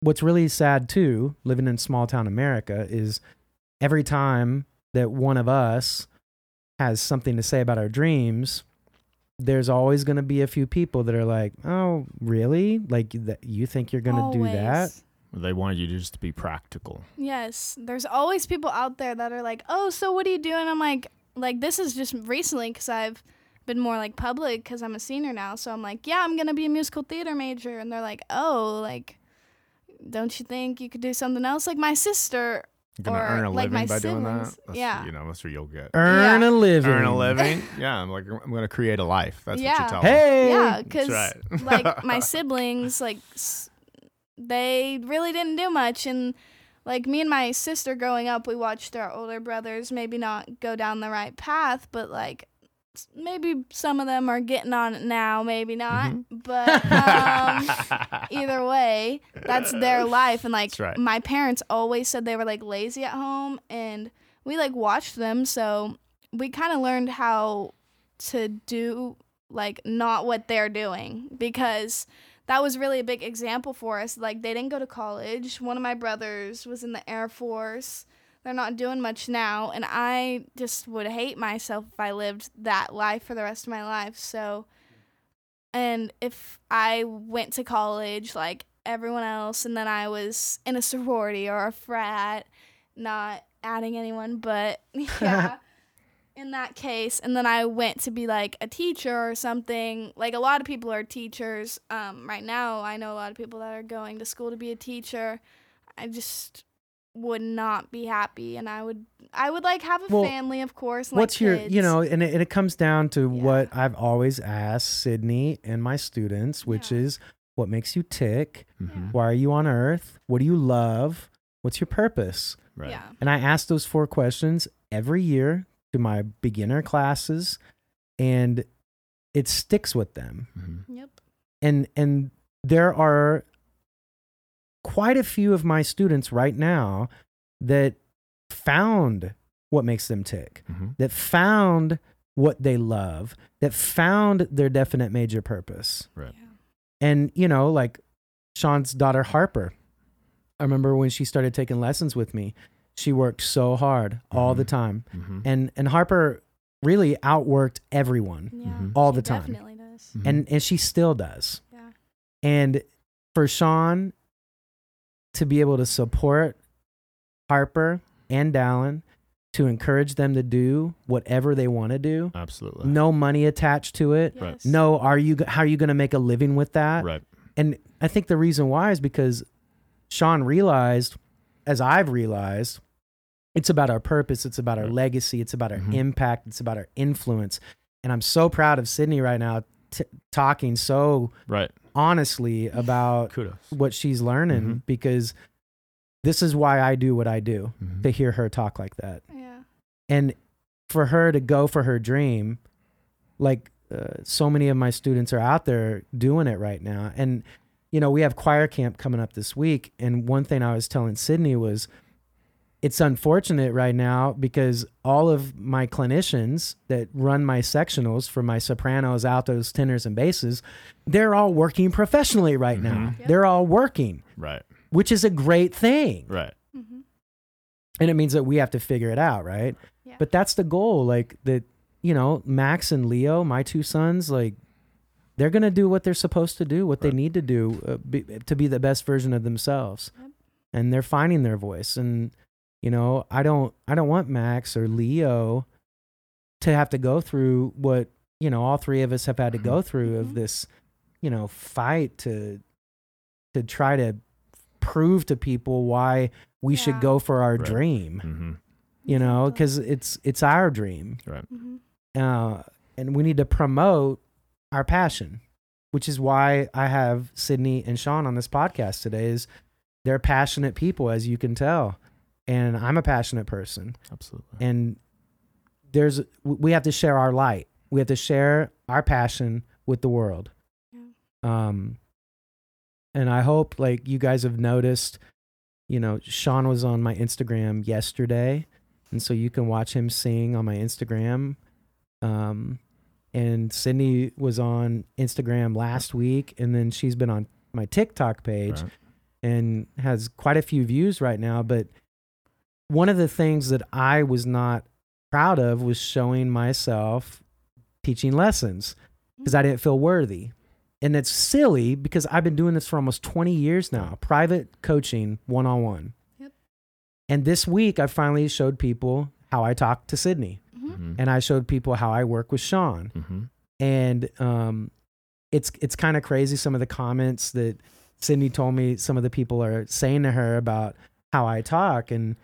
what's really sad too, living in small town America, is every time that one of us has something to say about our dreams, there's always going to be a few people that are like, "Oh, really? Like that you think you're going to do that?" They wanted you just to be practical. Yes, there's always people out there that are like, "Oh, so what are you doing?" I'm like, like this is just recently because I've been more like public because I'm a senior now. So I'm like, yeah, I'm gonna be a musical theater major, and they're like, oh, like, don't you think you could do something else? Like my sister, You're gonna Or, earn a like, living my by doing that. That's, Yeah. You know, that's what you'll get. Earn a living. Earn a living. yeah. I'm like, I'm gonna create a life. That's what Yeah. you tell them. Hey. yeah, because right. like my <laughs> siblings, like s- they really didn't do much, and like me and my sister growing up, we watched our older brothers maybe not go down the right path, but like s- maybe some of them are getting on it now, maybe not, Mm-hmm. but um, <laughs> either way, that's their life, and like right. my parents always said they were like lazy at home, and we like watched them, so we kind of learned how to do like not what they're doing because that was really a big example for us. Like they didn't go to college. One of my brothers was in the Air Force. They're not doing much now, and I just would hate myself if I lived that life for the rest of my life. So and if I went to college like everyone else and then I was in a sorority or a frat, not adding anyone, but <laughs> yeah. <laughs> in that case, and then I went to be like a teacher or something. Like a lot of people are teachers. Um, right now, I know a lot of people that are going to school to be a teacher. I just would not be happy, and I would, I would like have a Well, family, of course. and, like, What's your, you know, and it, and it comes down to Yeah. what I've always asked Sydney and my students, which Yeah. is what makes you tick? Mhm. Why are you on earth? What do you love? What's your purpose? Right. Yeah. And I ask those four questions every year to my beginner classes, and it sticks with them. Mhm. Yep. And and there are quite a few of my students right now that found what makes them tick, Mhm. that found what they love, that found their definite major purpose. Right. Yeah. And, you know, like Sean's daughter, Harper, I remember when she started taking lessons with me, she worked so hard all the Mhm. time. Mhm. And, and Harper really outworked everyone Yeah. Mhm. all she the time. Definitely does. Mhm. And, and she still does. Yeah. And for Sean to be able to support Harper and Dallin, to encourage them to do whatever they want to do, Absolutely. no money attached to it. Yes. No, are you how are you going to make a living with that? Right. And I think the reason why is because Sean realized, as I've realized, it's about our purpose, it's about our Right. legacy, it's about our Mhm. impact, it's about our influence. And I'm so proud of Sydney right now t- talking so Right. Honestly about Kudos. what she's learning Mhm. because this is why I do what I do Mhm. to hear her talk like that. Yeah. And for her to go for her dream, like uh, so many of my students are out there doing it right now. And, you know, we have choir camp coming up this week. And one thing I was telling Sydney was it's unfortunate right now because all of my clinicians that run my sectionals for my sopranos, altos, tenors, and basses, they're all working professionally right now. Mhm. Yep. They're all working, Right. which is a great thing Right. hmm and it means that we have to figure it out right Yeah. but that's the goal like that you know max and leo my two sons like they're gonna do what they're supposed to do what they need to do uh, be, to be the best version of themselves Yep. and they're finding their voice and you know i don't i don't want max or leo to have to go through what you know all three of us have had to go through of Mhm. this you know, fight to to try to prove to people why we should go for our Right. dream. Mm-hmm. You know, because it's it's our dream, Mhm. uh, and we need to promote our passion, which is why I have Sydney and Sean on this podcast today. Is they're passionate people, as you can tell, and I'm a passionate person, Absolutely. and there's we have to share our light. We have to share our passion with the world. Yeah. Um, and I hope like you guys have noticed, you know, Sean was on my Instagram yesterday, and so you can watch him sing on my Instagram. Um, and Sydney was on Instagram last week, and then she's been on my TikTok page Right. and has quite a few views right now. But one of the things that I was not proud of was showing myself teaching lessons because I didn't feel worthy. And it's silly because I've been doing this for almost 20 years now private coaching one on one. Yep. And this week, I finally showed people how I talk to Sydney Mhm. Mm-hmm. and I showed people how I work with Sean Mm-hmm. and um, it's it's kind of crazy some of the comments that Sydney told me some of the people are saying to her about how I talk and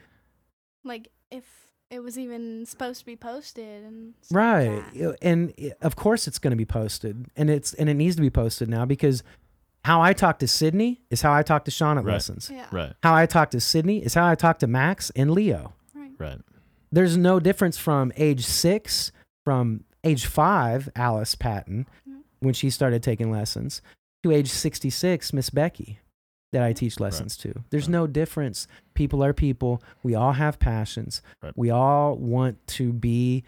Like if it was even supposed to be posted and stuff like right that. and of course it's going to be posted and it's and it needs to be posted now because how I talk to Sydney is how I talk to Sean at Right. lessons. Yeah. Right. How I talk to Sydney is how I talk to Max and Leo. Right. Right. There's no difference from age six, from age five, Alice Patton, Mhm. when she started taking lessons, to age 66, Miss Becky, that I teach lessons to. There's Right. no difference. People are people. We all have passions. Right. We all want to be,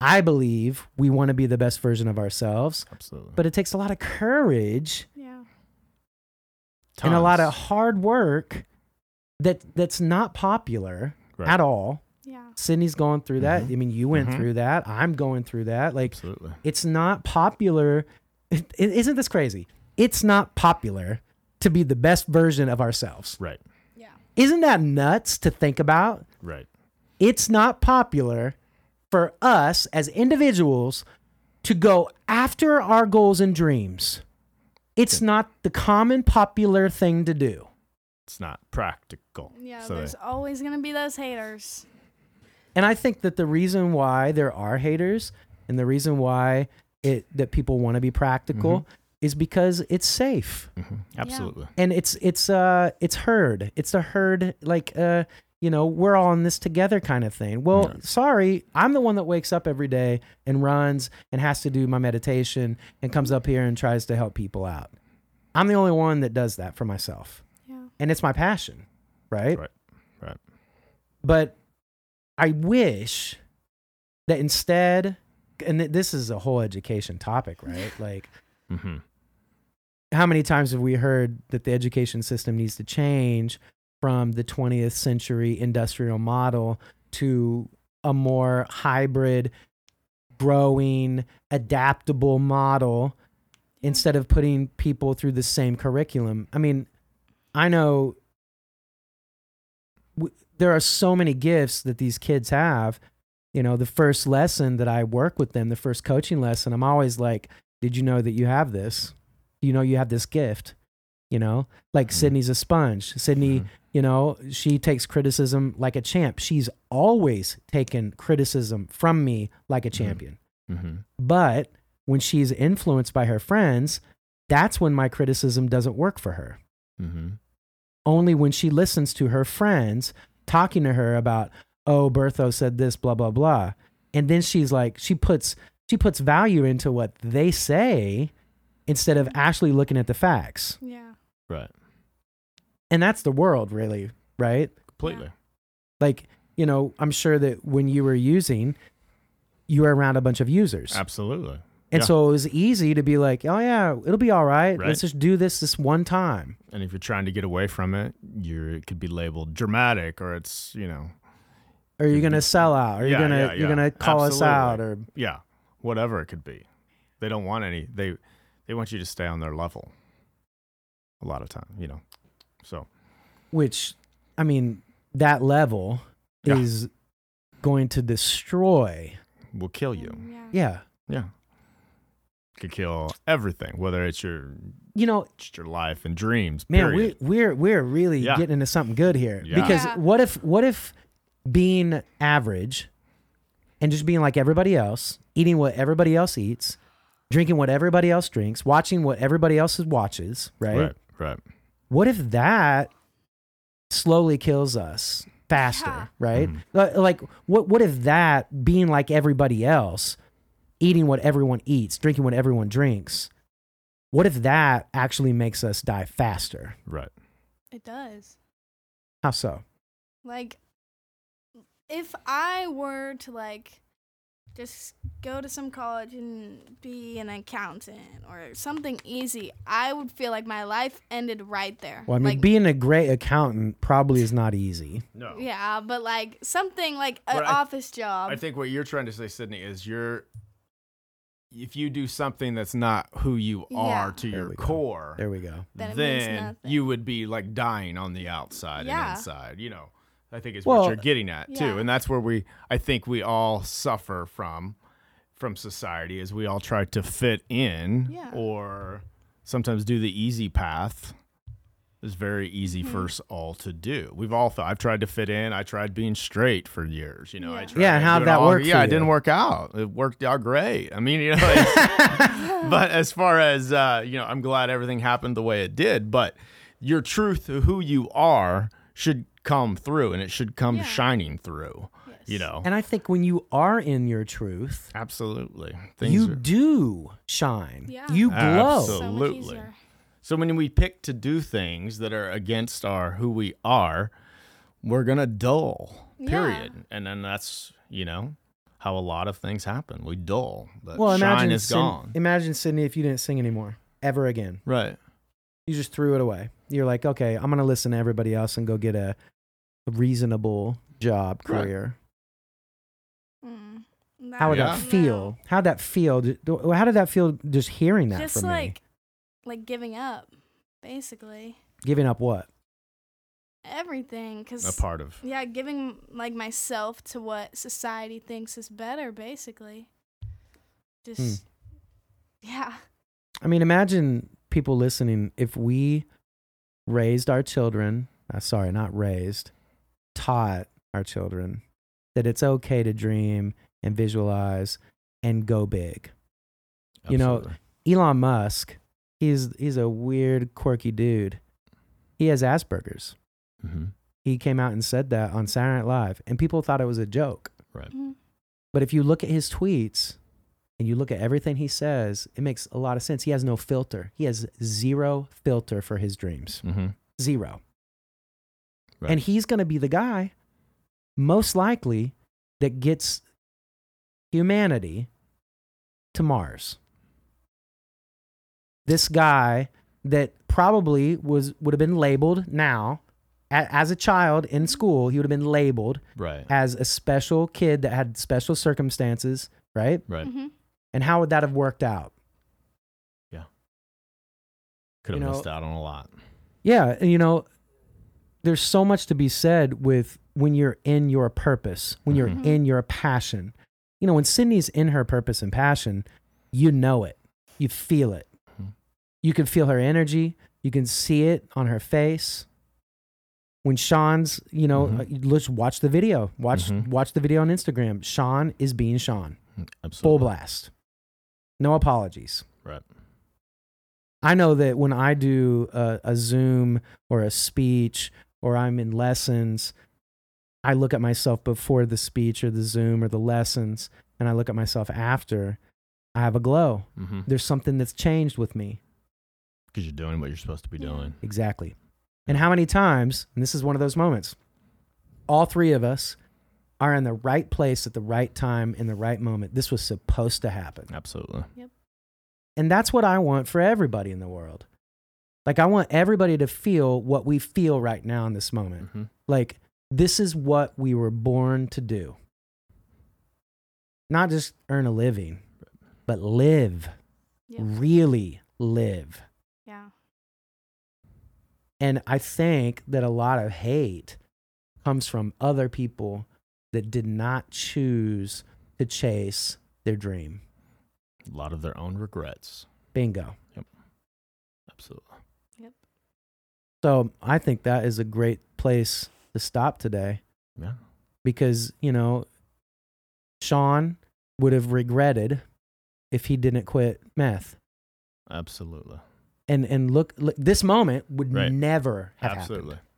I believe, we want to be the best version of ourselves, Absolutely. but it takes a lot of courage Yeah. and a lot of hard work that that's not popular Right. at all. Yeah. Sydney's going through that. Mhm. I mean, you went Mhm. through that. I'm going through that. Like, Absolutely. it's not popular. It, it, isn't this crazy? It's not popular to be the best version of ourselves. Right. Yeah. Isn't that nuts to think about? Right. It's not popular for us as individuals to go after our goals and dreams. It's not the common popular thing to do. It's not practical. Yeah. So there's they, always gonna be those haters. And I think that the reason why there are haters and the reason why it that people want to be practical mm-hmm. Is because it's safe. Mhm. absolutely. And it's it's uh it's herd. It's a herd like uh you know, we're all in this together kind of thing. Well, Yeah. sorry, I'm the one that wakes up every day and runs and has to do my meditation and comes up here and tries to help people out. I'm the only one that does that for myself. Yeah. And it's my passion, right? Right. Right. But I wish that instead, and this is a whole education topic, right? Like, Mm-hmm. How many times have we heard that the education system needs to change from the 20th century industrial model to a more hybrid, growing, adaptable model instead of putting people through the same curriculum? I mean, I know w- there are so many gifts that these kids have. You know, the first lesson that I work with them, the first coaching lesson, I'm always like, Did you know that you have this? You know, you have this gift. You know, like Mhm. Sydney's a sponge. Sydney, Mhm. you know, she takes criticism like a champ. She's always taken criticism from me like a Mhm. champion. Mm-hmm. But when she's influenced by her friends, that's when my criticism doesn't work for her. Mm-hmm. Only when she listens to her friends talking to her about, oh, Bertho said this, blah, blah, blah. And then she's like, she puts she puts value into what they say instead of actually looking at the facts. Yeah. Right. And that's the world, really, right? Completely. Like, you know, I'm sure that when you were using, you were around a bunch of users. Absolutely. And Yeah. so it was easy to be like, oh, yeah, it'll be all right. Right. Let's just do this this one time. And if you're trying to get away from it, you're it could be labeled dramatic or it's, you know, Or you're Mhm. going to sell out, or Yeah, you're going to yeah, you're going to call us out or yeah, whatever it could be. They don't want any they they want you to stay on their level. A lot of time, you know. So, which I mean, that level Yeah. is going to destroy. will kill you. Um, yeah. Yeah. Yeah. could kill everything, whether it's your You know, just your life and dreams. man, period. we we're we're really Yeah. getting into something good here. Yeah. Because Yeah. what if what if being average and just being like everybody else, eating what everybody else eats, drinking what everybody else drinks, watching what everybody else watches, right? right, right. What if that slowly kills us faster, Yeah. right? Mhm. Like what what if that being like everybody else, eating what everyone eats, drinking what everyone drinks, what if that actually makes us die faster? Right. It does. How so? Like, if I were to like just go to some college and be an accountant or something easy, I would feel like my life ended right there. Well, I mean, like, being a great accountant probably is not easy. No. yeah, but like something like an But I- office job. I think what you're trying to say, Sydney, is you're if you do something that's not who you Yeah. are to There your we go. core, There we go. Then then you would be like dying on the outside Yeah. and inside. You know, I think is Well, what you're getting at Yeah. too, and that's where we, I think we all suffer from, from society, is we all try to fit in Yeah. or sometimes do the easy path. Is very easy Mm-hmm. for us all to do. We've all thought. I've tried to fit in. I tried being straight for years. You know, I tried Yeah, how'd that all- work Yeah, for it didn't work out. It worked out great. I mean, you know, it's- <laughs> but as far as uh, you know, I'm glad everything happened the way it did. But your truth who you are should come through, and it should come Yeah. shining through. Yes. You know, And I think when you are in your truth, absolutely. you are- do shine. Yeah. You glow. Absolutely. so much Absolutely. easier. So when we pick to do things that are against our who we are, we're gonna dull. Yeah. Period. And then that's you know how a lot of things happen. We dull. The Well, shine imagine is Syd- gone. imagine Sydney if you didn't sing anymore ever again. right. You just threw it away. You're like, okay, I'm gonna listen to everybody else and go get a, a reasonable job Right. career. Mm. How would Yeah. that feel? How'd that feel? How did that feel just hearing that Just from me? like, like giving up, basically Giving up what? everything. because A part of yeah, giving like myself to what society thinks is better, basically. Hmm. Just yeah, I mean, imagine people listening if we raised our children, uh, sorry, not raised, taught our children that it's okay to dream and visualize and go big. You know, Elon Musk, he's he's a weird, quirky dude. He has Asperger's. Mhm. He came out and said that on Saturday Night Live, and people thought it was a joke. right. Mhm. But if you look at his tweets and you look at everything he says, it makes a lot of sense. He has no filter. He has zero filter for his dreams. hmm Zero. Right. And he's going to be the guy, most likely, that gets humanity to Mars. This guy that probably was would have been labeled now a- as a child in school, he would have been labeled Right. as a special kid that had special circumstances, right? Right. Mhm. And how would that have worked out? Yeah. Could have you know- missed out on a lot. Yeah, and you know, there's so much to be said with when you're in your purpose, when you're Mhm. in your passion. You know, when Sydney's in her purpose and passion, you know it. You feel it. Mhm. You can feel her energy. You can see it on her face. When Sean's, you know, Mhm. uh, let's watch the video. Watch Mhm. watch the video on Instagram. Sean is being Sean. Full blast. No apologies. Right. I know that when I do a, a Zoom or a speech or I'm in lessons, I look at myself before the speech or the Zoom or the lessons, and I look at myself after. I have a glow. Mm-hmm. There's something that's changed with me. Because you're doing what you're supposed to be doing. Exactly. And how many times, and this is one of those moments, all three of us are in the right place at the right time in the right moment. This was supposed to happen. Absolutely. Yep. And that's what I want for everybody in the world. Like, I want everybody to feel what we feel right now in this moment. hmm Like, this is what we were born to do. Not just earn a living, but live, Yep. really live. Yeah. And I think that a lot of hate comes from other people that did not choose to chase their dream. A lot of their own regrets. Bingo. Yep. Absolutely. So I think that is a great place to stop today Yeah. because, you know, Sean would have regretted if he didn't quit meth. Absolutely. And and look, look this moment would Right. never have Absolutely. happened.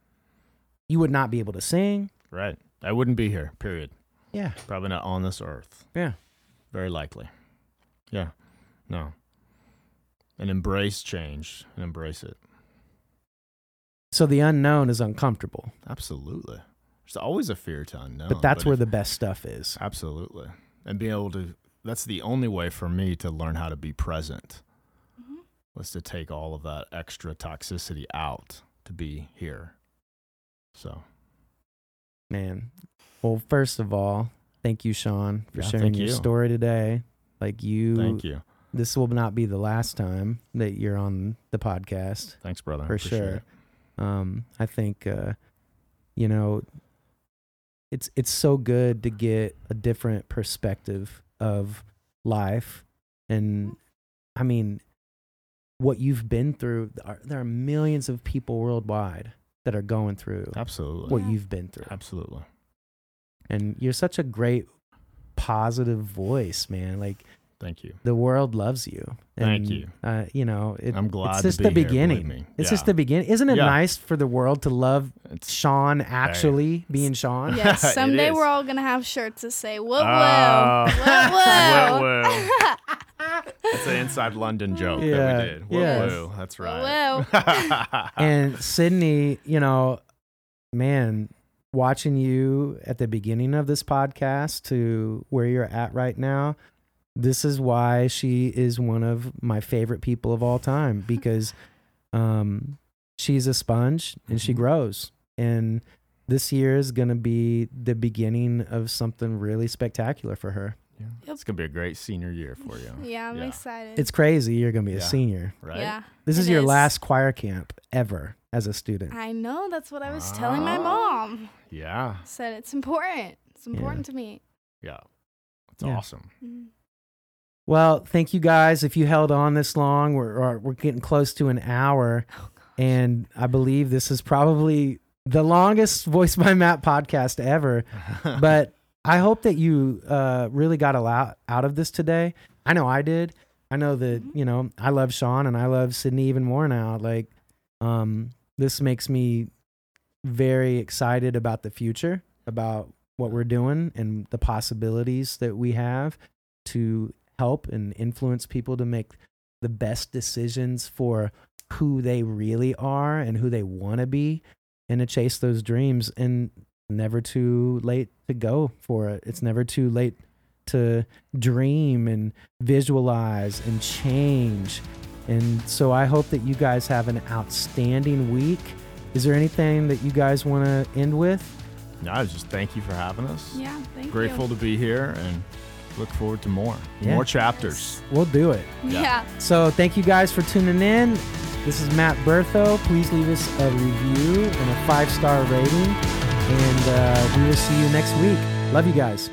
You would not be able to sing. Right. I wouldn't be here, period. Yeah. Probably not on this earth. Yeah. Very likely. Yeah. No. And embrace change and embrace it. So the unknown is uncomfortable, Absolutely. There's always a fear to unknown. but that's where if- the best stuff is. Absolutely. And being able to, that's the only way for me to learn how to be present Mhm. was to take all of that extra toxicity out to be here. So, Man. Well, first of all, thank you, Sean, for Yeah, sharing your you. story today. Like you, thank you. this will not be the last time that you're on the podcast. Thanks, brother. For Appreciate sure. it. Um, I think, uh, you know, it's it's so good to get a different perspective of life, and I mean, what you've been through. There are millions of people worldwide that are going through Absolutely. what you've been through, Absolutely. and you're such a great, positive voice, man. Like Thank you. the world loves you. Thank you. Uh, you know, it, I'm glad it's to just be the here, beginning. me. It's just the beginning. Isn't it Yeah. nice for the world to love It's Sean actually being Sean? Yes, <laughs> someday we're all gonna have shirts that say "Whoa, Uh, whoa, whoa, <laughs> whoa, whoa. <laughs> An inside London joke Yeah, that we did. Whoa, yes. whoa. That's right. Whoa. and Sydney, you know, man, watching you at the beginning of this podcast to where you're at right now, this is why she is one of my favorite people of all time <laughs> because um, she's a sponge and she Mhm. grows. And this year is going to be the beginning of something really spectacular for her. Yeah. Yep. It's gonna be a great senior year for you. <laughs> Yeah, I'm Yeah. excited. It's crazy. You're going to be a senior. Right? Yeah, This is It your is. last choir camp ever as a student. I know. That's what I was telling my Ah. mom. Yeah. Said it's important. It's important to me. Yeah. It's Yeah. awesome. Mhm. Well, thank you guys. If you held on this long, we're we're- we're getting close to an hour, Oh, and I believe this is probably the longest <laughs> Voice by Matt podcast ever. <laughs> But I hope that you uh, really got a lot out of this today. I know I did. I know that Mhm. you know I love Sean and I love Sydney even more now. Like, um, this makes me very excited about the future, about what we're doing and the possibilities that we have to help and influence people to make the best decisions for who they really are and who they want to be and to chase those dreams and never too late to go for it. It's never too late to dream and visualize and change. And so I hope that you guys have an outstanding week. Is there anything that you guys want to end with? no, I just thank you for having us. Yeah, thank Grateful you. to be here and look forward to more. Yeah. More chapters. We'll do it. Yeah. Yeah. So thank you guys for tuning in. This is Matt Bertho. Please leave us a review and a five star rating. And uh, we will see you next week. Love you guys.